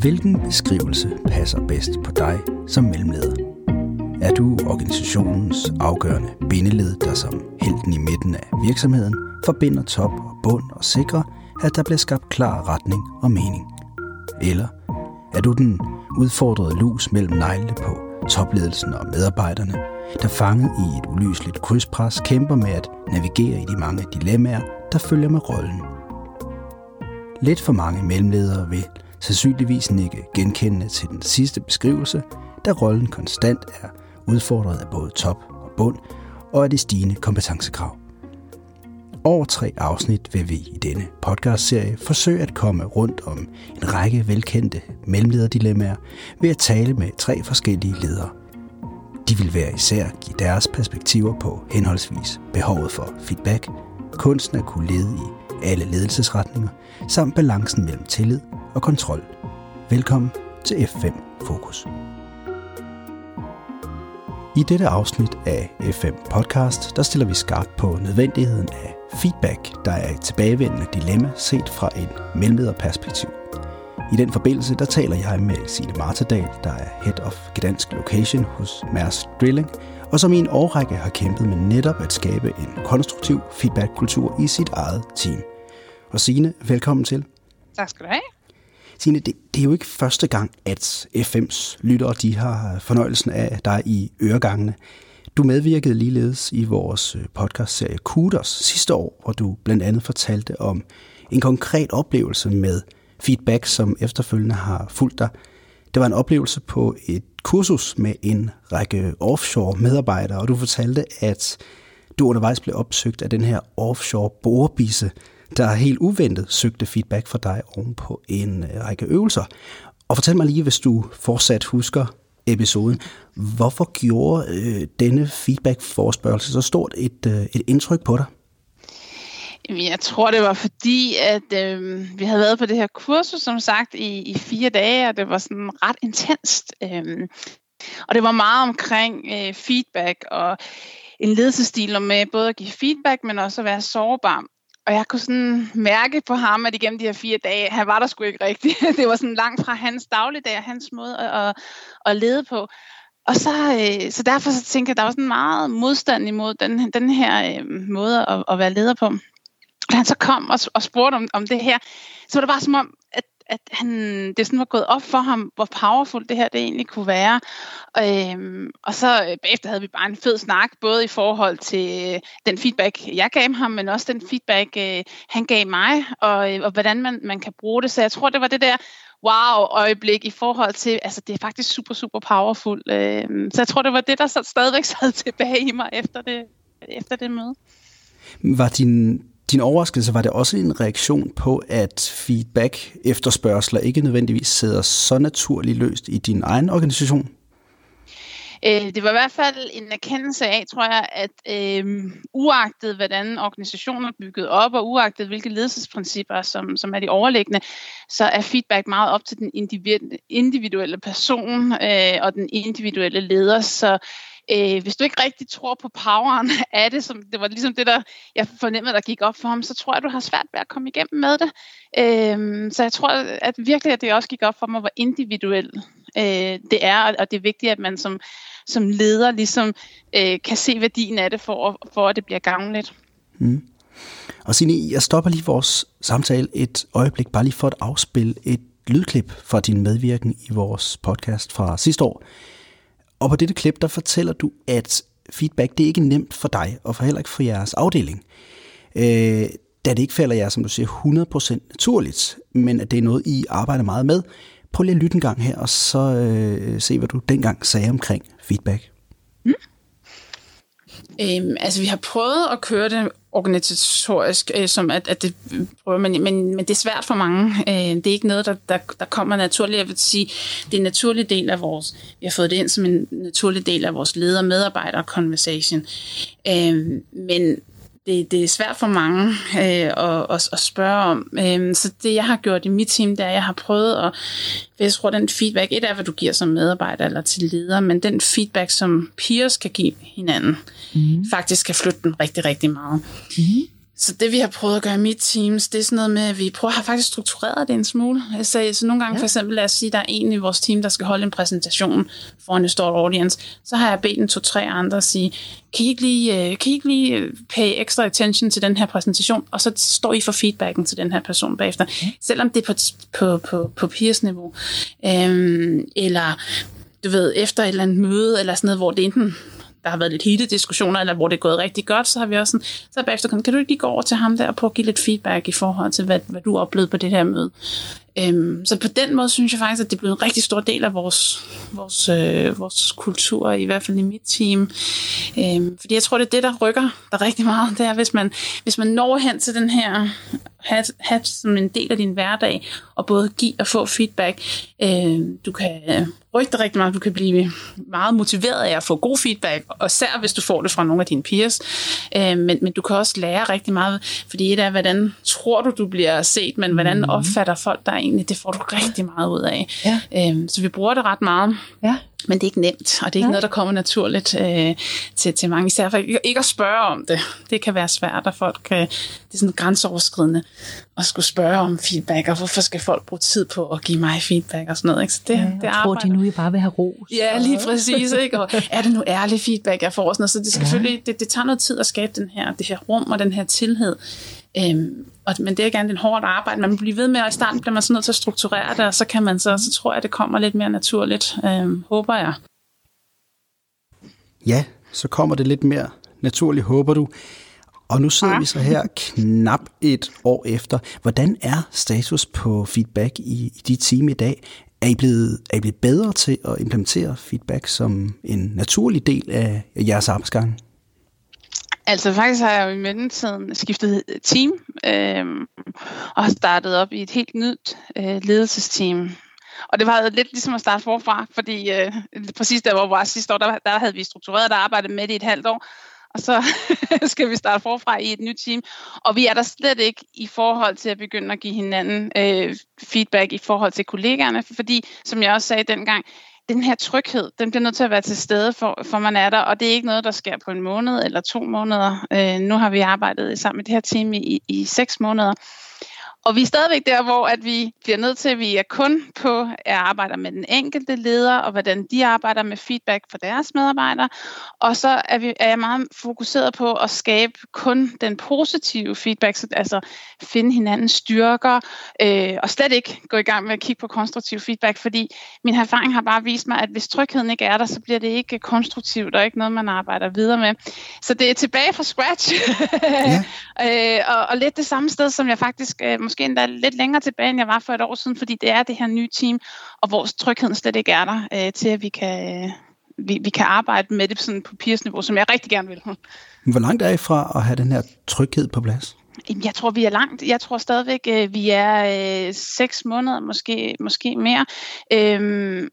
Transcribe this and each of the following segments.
Hvilken beskrivelse passer bedst på dig som mellemleder? Er du organisationens afgørende bindeled, der som helten i midten af virksomheden forbinder top og bund og sikrer, at der bliver skabt klar retning og mening? Eller er du den udfordrede lus mellem neglene på topledelsen og medarbejderne, der fanget i et ulyseligt krydspres kæmper med at navigere i de mange dilemmaer, der følger med rollen? Lidt for mange mellemledere vil sandsynligvis nikke genkendende til den sidste beskrivelse, da rollen konstant er udfordret af både top og bund og af de stigende kompetencekrav. Over tre afsnit vil vi i denne podcastserie forsøge at komme rundt om en række velkendte mellemlederdilemmaer ved at tale med tre forskellige ledere. De vil være især give deres perspektiver på henholdsvis behovet for feedback, kunsten at kunne lede i alle ledelsesretninger, samt balancen mellem tillid og kontrol. Velkommen til F5 Fokus. I dette afsnit af F5 Podcast, der stiller vi skarpt på nødvendigheden af feedback, der er et tilbagevendende dilemma set fra et mellemlederperspektiv. I den forbindelse, der taler jeg med Signe Martedal, der er Head of Gdansk Location hos Mærsk Drilling, og som i en årrække har kæmpet med netop at skabe en konstruktiv feedback-kultur i sit eget team. Og Signe, velkommen til. Tak skal du have. Signe, det, det er jo ikke første gang, at FM's lyttere de har fornøjelsen af dig i øregangene. Du medvirkede ligeledes i vores øh, podcastserie Kudos sidste år, hvor du blandt andet fortalte om en konkret oplevelse med feedback, som efterfølgende har fulgt dig. Det var en oplevelse på et kursus med en række offshore medarbejdere, og du fortalte, at du undervejs blev opsøgt af den her offshore borebisse, der helt uventet søgte feedback fra dig oven på en øh, række øvelser. Og fortæl mig lige, hvis du fortsat husker episoden. Hvorfor gjorde øh, denne feedback-forspørgelse så stort et, øh, et indtryk på dig? Jeg tror, det var fordi, at øh, vi havde været på det her kursus, som sagt, i, i fire dage, og det var sådan ret intenst. Øh, og det var meget omkring øh, feedback og en ledelsesstil med både at give feedback, men også at være sårbar. Og jeg kunne sådan mærke på ham, at igennem de her fire dage, han var der sgu ikke rigtigt. Det var sådan langt fra hans dagligdag og hans måde at, at, at lede på. Og så, øh, så derfor så tænker jeg, at der var sådan meget modstand imod den, den her øh, måde at, at være leder på. Da han så kom og, og spurgte om, om det her, så var det bare som om, at at han, det sådan var gået op for ham, hvor powerful det her det egentlig kunne være. Øhm, og så øh, bagefter havde vi bare en fed snak, både i forhold til øh, den feedback, jeg gav ham, men også den feedback, øh, han gav mig, og, øh, og hvordan man, man kan bruge det. Så jeg tror, det var det der wow-øjeblik i forhold til, altså det er faktisk super, super powerful. Øh, så jeg tror, det var det, der så stadigvæk sad tilbage i mig efter det, efter det møde. Var din din overraskelse var det også en reaktion på, at feedback efterspørgsler ikke nødvendigvis sidder så naturligt løst i din egen organisation? Øh, det var i hvert fald en erkendelse af, tror jeg, at øh, uagtet hvordan organisationen er bygget op, og uagtet hvilke ledelsesprincipper, som, som er de overliggende, så er feedback meget op til den individuelle person øh, og den individuelle leder. Så øh, hvis du ikke rigtig tror på poweren af det, som det var ligesom det, der jeg fornemmede, der gik op for ham, så tror jeg, du har svært ved at komme igennem med det. Øh, så jeg tror at virkelig, at det også gik op for mig, hvor individuelt øh, det er, og det er vigtigt, at man som, som leder ligesom øh, kan se værdien af det, for, for at det bliver gavnligt. Mm. Og Signe, jeg stopper lige vores samtale et øjeblik, bare lige for at afspille et lydklip fra din medvirken i vores podcast fra sidste år. Og på dette klip, der fortæller du, at feedback, det er ikke nemt for dig, og for heller ikke for jeres afdeling. Øh, da det ikke falder jer, som du siger, 100% naturligt, men at det er noget, I arbejder meget med. Prøv lige at lytte en gang her, og så øh, se, hvad du dengang sagde omkring feedback. Mm. Øhm, altså, vi har prøvet at køre det organisatorisk, øh, som at, at det prøver man, men, men det er svært for mange. Øh, det er ikke noget, der, der, der kommer naturligt. Jeg vil sige, det er en naturlig del af vores, vi har fået det ind som en naturlig del af vores leder-medarbejder-conversation. Øh, men det, det er svært for mange øh, at, at, at spørge om. Øh, så det, jeg har gjort i mit team, det er, at jeg har prøvet at jeg tror, den feedback, et er, hvad du giver som medarbejder eller til leder, men den feedback, som peers kan give hinanden, mm. faktisk kan flytte den rigtig, rigtig meget. Mm. Så det vi har prøvet at gøre i mit teams, det er sådan noget med, at vi prøver at have faktisk struktureret det en smule. Så, så nogle gange ja. for eksempel, lad os sige, der er en i vores team, der skal holde en præsentation for en stort audience. Så har jeg bedt en to-tre andre at sige, kan I ikke lige, øh, kan I ikke lige øh, pay ekstra attention til den her præsentation, og så står I for feedbacken til den her person bagefter. Ja. Selvom det er på, på, på, på peers-niveau. Øhm, eller du ved, efter et eller andet møde, eller sådan noget, hvor det enten der har været lidt heated diskussioner, eller hvor det er gået rigtig godt, så har vi også sådan, så bagefter kan du ikke lige gå over til ham der og prøve at give lidt feedback i forhold til, hvad, hvad du oplevede på det her møde. Øhm, så på den måde synes jeg faktisk, at det er blevet en rigtig stor del af vores, vores, øh, vores kultur, i hvert fald i mit team. Øhm, fordi jeg tror, det er det, der rykker der rigtig meget. Det er, hvis man, hvis man når hen til den her hat, hat som en del af din hverdag, og både give og få feedback. Øh, du kan rykke dig rigtig meget, du kan blive meget motiveret af at få god feedback, og især hvis du får det fra nogle af dine peers. Øh, men, men du kan også lære rigtig meget, fordi et er, hvordan tror du, du bliver set, men hvordan mm-hmm. opfatter folk dig egentlig, det får du rigtig meget ud af. Ja. Øh, så vi bruger det ret meget. Ja. Men det er ikke nemt, og det er ikke ja. noget, der kommer naturligt øh, til, til mange. Især for ikke, ikke at spørge om det. Det kan være svært, at folk øh, det er sådan grænseoverskridende at skulle spørge om feedback, og hvorfor skal folk bruge tid på at give mig feedback og sådan noget. Ikke? Så det, ja, det tror de nu, I bare vil have ros. Ja, lige præcis. Ikke? Og er det nu ærlig feedback, jeg får? Sådan noget. Så det, skal ja. selvfølgelig, det, det tager noget tid at skabe den her, det her rum og den her tillid. Øhm, og, men det er gerne en hårdt arbejde. Man bliver ved med, at i starten bliver man sådan nødt til at strukturere det, og så kan man så, så tror jeg, at det kommer lidt mere naturligt, øhm, håber jeg. Ja, så kommer det lidt mere naturligt, håber du. Og nu sidder ja. vi så her knap et år efter. Hvordan er status på feedback i, i dit team i dag? Er I, blevet, er I blevet bedre til at implementere feedback som en naturlig del af jeres arbejdsgang? Altså faktisk har jeg jo i mellemtiden skiftet team øh, og har startet op i et helt nyt øh, ledelsesteam. Og det var lidt ligesom at starte forfra, fordi øh, præcis der, hvor vi var sidste år, der, der havde vi struktureret og arbejdet med det i et halvt år, og så skal vi starte forfra i et nyt team. Og vi er der slet ikke i forhold til at begynde at give hinanden øh, feedback i forhold til kollegaerne, fordi, som jeg også sagde dengang, den her tryghed, den bliver nødt til at være til stede, for, for man er der, og det er ikke noget, der sker på en måned eller to måneder. Øh, nu har vi arbejdet sammen med det her team i, i seks måneder, og vi er stadigvæk der, hvor at vi bliver nødt til, at vi er kun på at arbejde med den enkelte leder, og hvordan de arbejder med feedback for deres medarbejdere. Og så er, vi, er jeg meget fokuseret på at skabe kun den positive feedback, altså finde hinandens styrker, øh, og slet ikke gå i gang med at kigge på konstruktiv feedback, fordi min erfaring har bare vist mig, at hvis trygheden ikke er der, så bliver det ikke konstruktivt, og ikke noget, man arbejder videre med. Så det er tilbage fra scratch, ja. øh, og, og lidt det samme sted, som jeg faktisk øh, måske endda lidt længere tilbage, end jeg var for et år siden, fordi det er det her nye team, og hvor trygheden slet ikke er der, øh, til at vi kan, øh, vi, vi kan arbejde med det sådan på peersniveau, som jeg rigtig gerne vil. Hvor langt er I fra at have den her tryghed på plads? Jeg tror, vi er langt. Jeg tror stadigvæk, øh, vi er øh, seks måneder, måske, måske mere. Øhm,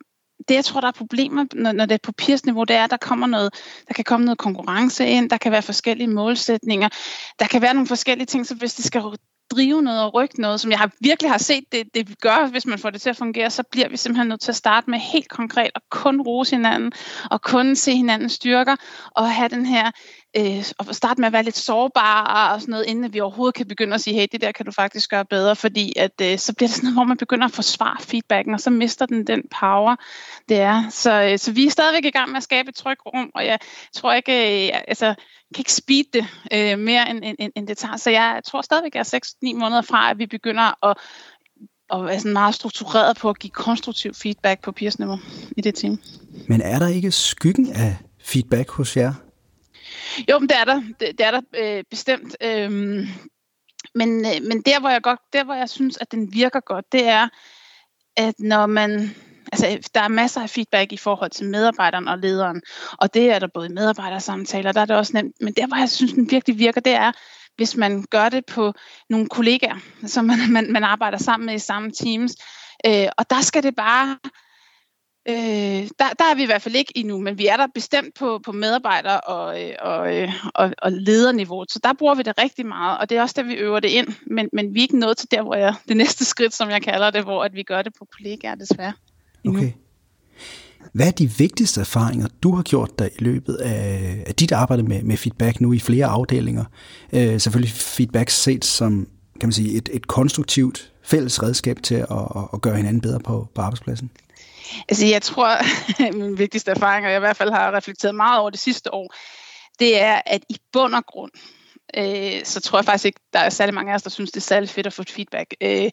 det, jeg tror, der er problemer, når, når det er på peersniveau, det er, at der, kommer noget, der kan komme noget konkurrence ind, der kan være forskellige målsætninger, der kan være nogle forskellige ting, så hvis det skal drive noget og rykke noget, som jeg har, virkelig har set, det, det gør, hvis man får det til at fungere, så bliver vi simpelthen nødt til at starte med helt konkret og kun rose hinanden, og kun se hinandens styrker, og have den her, øh, og starte med at være lidt sårbare og sådan noget, inden vi overhovedet kan begynde at sige, hey, det der kan du faktisk gøre bedre, fordi at, øh, så bliver det sådan noget, hvor man begynder at forsvare feedbacken, og så mister den den power, det er. Så, øh, så vi er stadigvæk i gang med at skabe et trygt rum, og jeg tror ikke, øh, altså, kan ikke speede det øh, mere, end, end, end det tager. Så jeg tror stadigvæk, at jeg er 6-9 måneder fra, at vi begynder at, og være sådan meget struktureret på at give konstruktiv feedback på peersniveau i det team. Men er der ikke skyggen af feedback hos jer? Jo, men det er der. Det, det er der øh, bestemt. Øhm, men, øh, men der, hvor jeg godt, der, hvor jeg synes, at den virker godt, det er, at når man altså, der er masser af feedback i forhold til medarbejderen og lederen, og det er der både i medarbejdersamtaler, der er det også nemt, men der, hvor jeg synes, den virkelig virker, det er, hvis man gør det på nogle kollegaer, som man, man, man arbejder sammen med i samme teams, øh, og der skal det bare Øh, der, der er vi i hvert fald ikke endnu, men vi er der bestemt på, på medarbejder- og, øh, og, øh, og, og lederniveau, så der bruger vi det rigtig meget, og det er også der, vi øver det ind, men, men vi er ikke nået til der, hvor jeg, det næste skridt, som jeg kalder det, hvor at vi gør det på kollegaer desværre. Okay. Hvad er de vigtigste erfaringer, du har gjort dig i løbet af, af dit arbejde med, med feedback nu i flere afdelinger? Øh, selvfølgelig feedback set som kan man sige, et, et konstruktivt fælles redskab til at, at, at gøre hinanden bedre på, på arbejdspladsen. Altså jeg tror, min vigtigste erfaring, og jeg i hvert fald har reflekteret meget over det sidste år, det er, at i bund og grund, øh, så tror jeg faktisk ikke, der er særlig mange af os, der synes, det er særlig fedt at få feedback. Øh,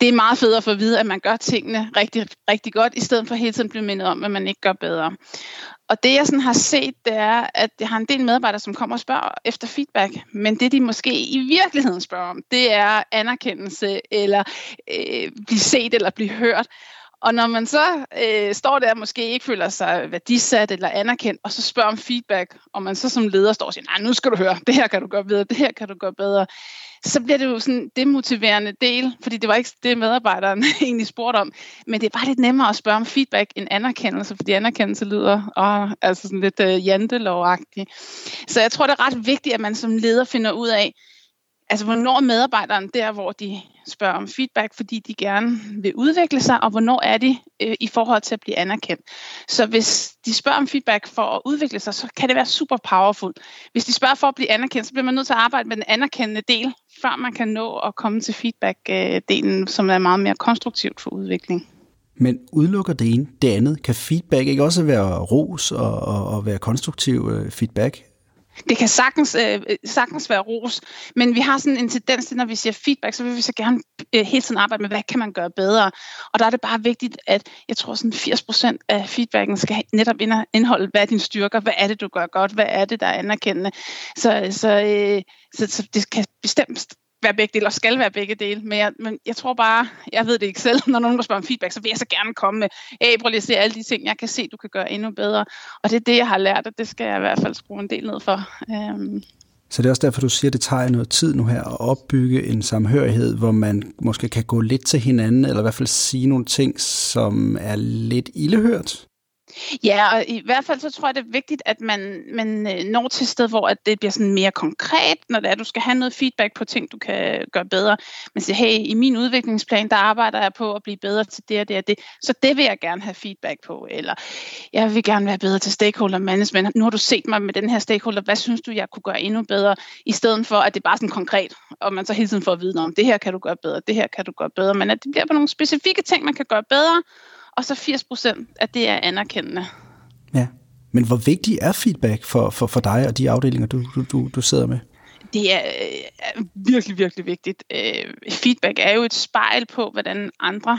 det er meget federe at få at vide, at man gør tingene rigtig, rigtig godt, i stedet for hele tiden at blive mindet om, at man ikke gør bedre. Og det jeg sådan har set, det er, at jeg har en del medarbejdere, som kommer og spørger efter feedback, men det de måske i virkeligheden spørger om, det er anerkendelse, eller øh, blive set, eller blive hørt. Og når man så øh, står der og måske ikke føler sig værdisat eller anerkendt, og så spørger om feedback, og man så som leder står og siger, nej, nu skal du høre, det her kan du gøre bedre, det her kan du gøre bedre, så bliver det jo sådan en demotiverende del, fordi det var ikke det, medarbejderen egentlig spurgte om. Men det er bare lidt nemmere at spørge om feedback end anerkendelse, fordi anerkendelse lyder åh, altså sådan lidt øh, jantelovagtigt. Så jeg tror, det er ret vigtigt, at man som leder finder ud af, altså hvornår er medarbejderen der, hvor de spørger om feedback, fordi de gerne vil udvikle sig, og hvornår er de øh, i forhold til at blive anerkendt. Så hvis de spørger om feedback for at udvikle sig, så kan det være super powerful. Hvis de spørger for at blive anerkendt, så bliver man nødt til at arbejde med den anerkendende del, før man kan nå at komme til feedback-delen, som er meget mere konstruktivt for udvikling. Men udelukker det ene det andet? Kan feedback ikke også være ros og, og, og være konstruktiv øh, feedback? Det kan sagtens, øh, sagtens være ros, men vi har sådan en tendens til, når vi siger feedback, så vil vi så gerne øh, hele tiden arbejde med, hvad kan man gøre bedre. Og der er det bare vigtigt, at jeg tror sådan 80% af feedbacken skal netop indeholde, hvad er dine styrker, hvad er det, du gør godt, hvad er det, der er anerkendende. Så, så, øh, så, så det kan bestemt være begge dele, og skal være begge dele. Men jeg, men jeg tror bare, jeg ved det ikke selv, når nogen spørger om feedback, så vil jeg så gerne komme med, hey, prøv lige at se alle de ting, jeg kan se, du kan gøre endnu bedre. Og det er det, jeg har lært, og det skal jeg i hvert fald skrue en del ned for. Øhm. så det er også derfor, du siger, at det tager noget tid nu her at opbygge en samhørighed, hvor man måske kan gå lidt til hinanden, eller i hvert fald sige nogle ting, som er lidt ildehørt. Ja, og i hvert fald så tror jeg, det er vigtigt, at man, man øh, når til et sted, hvor at det bliver sådan mere konkret, når det er, at du skal have noget feedback på ting, du kan gøre bedre. Men siger, hey, i min udviklingsplan, der arbejder jeg på at blive bedre til det og det og det, så det vil jeg gerne have feedback på. Eller jeg vil gerne være bedre til stakeholder management. Nu har du set mig med den her stakeholder, hvad synes du, jeg kunne gøre endnu bedre, i stedet for, at det er bare sådan konkret, og man så hele tiden får at vide, om det her kan du gøre bedre, det her kan du gøre bedre, men at det bliver på nogle specifikke ting, man kan gøre bedre, og så 80 procent af det er anerkendende. Ja, men hvor vigtig er feedback for, for, for dig og de afdelinger, du, du, du, du sidder med? Det er, er virkelig, virkelig vigtigt. Øh, feedback er jo et spejl på, hvordan andre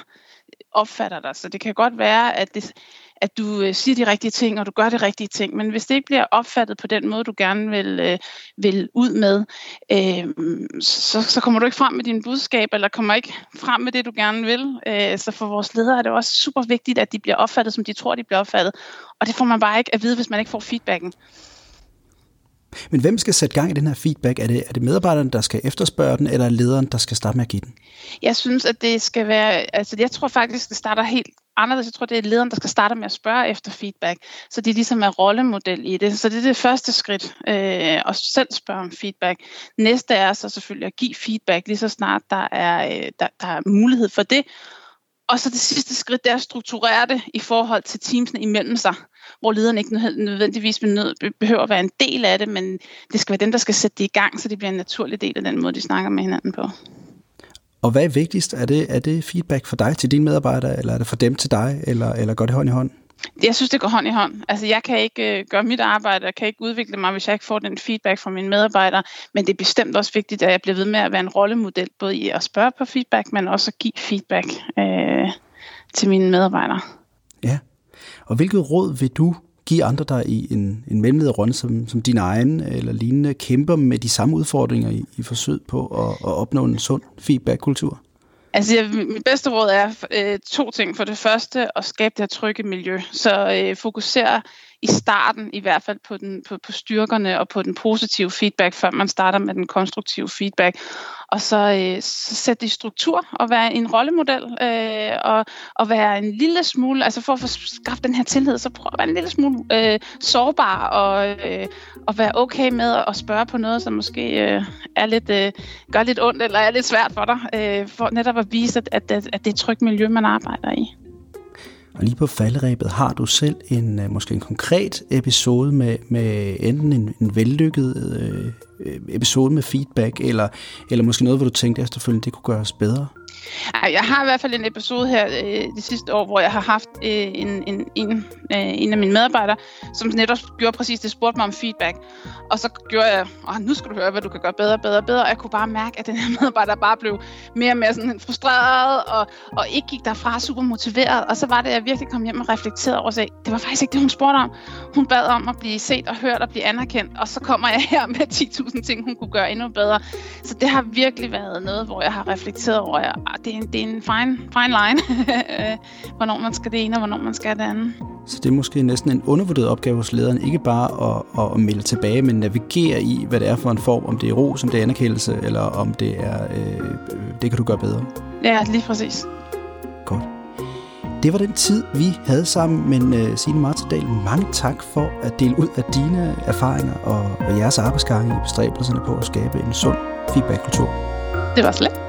opfatter dig. Så det kan godt være, at det, at du øh, siger de rigtige ting, og du gør de rigtige ting. Men hvis det ikke bliver opfattet på den måde, du gerne vil, øh, vil ud med, øh, så, så kommer du ikke frem med din budskab, eller kommer ikke frem med det, du gerne vil. Øh, så for vores ledere er det også super vigtigt, at de bliver opfattet, som de tror, de bliver opfattet. Og det får man bare ikke at vide, hvis man ikke får feedbacken. Men hvem skal sætte gang i den her feedback? Er det, er det medarbejderne, der skal efterspørge den, eller er lederen, der skal starte med at give den? Jeg synes, at det skal være... Altså, jeg tror faktisk, det starter helt anderledes. Jeg tror, det er lederen, der skal starte med at spørge efter feedback, så de ligesom er rollemodel i det. Så det er det første skridt, øh, at selv spørge om feedback. Næste er så selvfølgelig at give feedback, lige så snart der er, øh, der, der er mulighed for det. Og så det sidste skridt, det er at strukturere det i forhold til teamsene imellem sig, hvor lederen ikke nødvendigvis behøver at være en del af det, men det skal være dem, der skal sætte det i gang, så det bliver en naturlig del af den måde, de snakker med hinanden på. Og hvad er vigtigst? Er det, er det feedback for dig til dine medarbejdere, eller er det for dem til dig, eller, eller går det hånd i hånd? Jeg synes, det går hånd i hånd. Altså, jeg kan ikke øh, gøre mit arbejde, jeg kan ikke udvikle mig, hvis jeg ikke får den feedback fra mine medarbejdere. Men det er bestemt også vigtigt, at jeg bliver ved med at være en rollemodel, både i at spørge på feedback, men også at give feedback øh, til mine medarbejdere. Ja. Og hvilket råd vil du give andre, der i en, en mellemlederrunde som, som din egen eller lignende, kæmper med de samme udfordringer i, i forsøg på at, at opnå en sund feedback-kultur? Altså, jeg, mit bedste råd er øh, to ting. For det første, at skabe det her trygge miljø. Så øh, fokusere i starten i hvert fald på, den, på, på styrkerne og på den positive feedback, før man starter med den konstruktive feedback. Og så, øh, så sætte det i struktur og være en rollemodel øh, og, og være en lille smule, altså for at få skabt den her tillid, så prøv at være en lille smule øh, sårbar og, øh, og være okay med at spørge på noget, som måske øh, er lidt, øh, gør lidt ondt eller er lidt svært for dig, øh, for netop at vise, at, at, at det er et trygt miljø, man arbejder i. Og lige på falderæbet har du selv en øh, måske en konkret episode med, med enten en, en vellykket øh, øh, episode med feedback, eller, eller måske noget, hvor du tænkte efterfølgende, det kunne gøres bedre? Jeg har i hvert fald en episode her øh, det sidste år, hvor jeg har haft øh, en, en, en, øh, en af mine medarbejdere, som netop gjorde præcis det, spurgte mig om feedback. Og så gjorde jeg, og nu skal du høre, hvad du kan gøre bedre, bedre, bedre. Og jeg kunne bare mærke, at den her medarbejder bare blev mere og mere sådan frustreret, og, og ikke gik derfra super motiveret. Og så var det, at jeg virkelig kom hjem og reflekterede over sig. det var faktisk ikke det, hun spurgte om. Hun bad om at blive set og hørt og blive anerkendt, og så kommer jeg her med 10.000 ting, hun kunne gøre endnu bedre. Så det har virkelig været noget, hvor jeg har reflekteret over, at det er en, det er en fine, fine line, hvornår man skal det ene, og hvornår man skal det andet. Så det er måske næsten en undervurderet opgave hos lederen, ikke bare at, at melde tilbage, men navigere i, hvad det er for en form, om det er ro, som det er anerkendelse, eller om det er, øh, det kan du gøre bedre. Ja, lige præcis. Godt. Det var den tid, vi havde sammen, men uh, Signe Martedal, mange tak for at dele ud af dine erfaringer og, og jeres arbejdsgange i bestræbelserne på at skabe en sund feedbackkultur. Det var slet.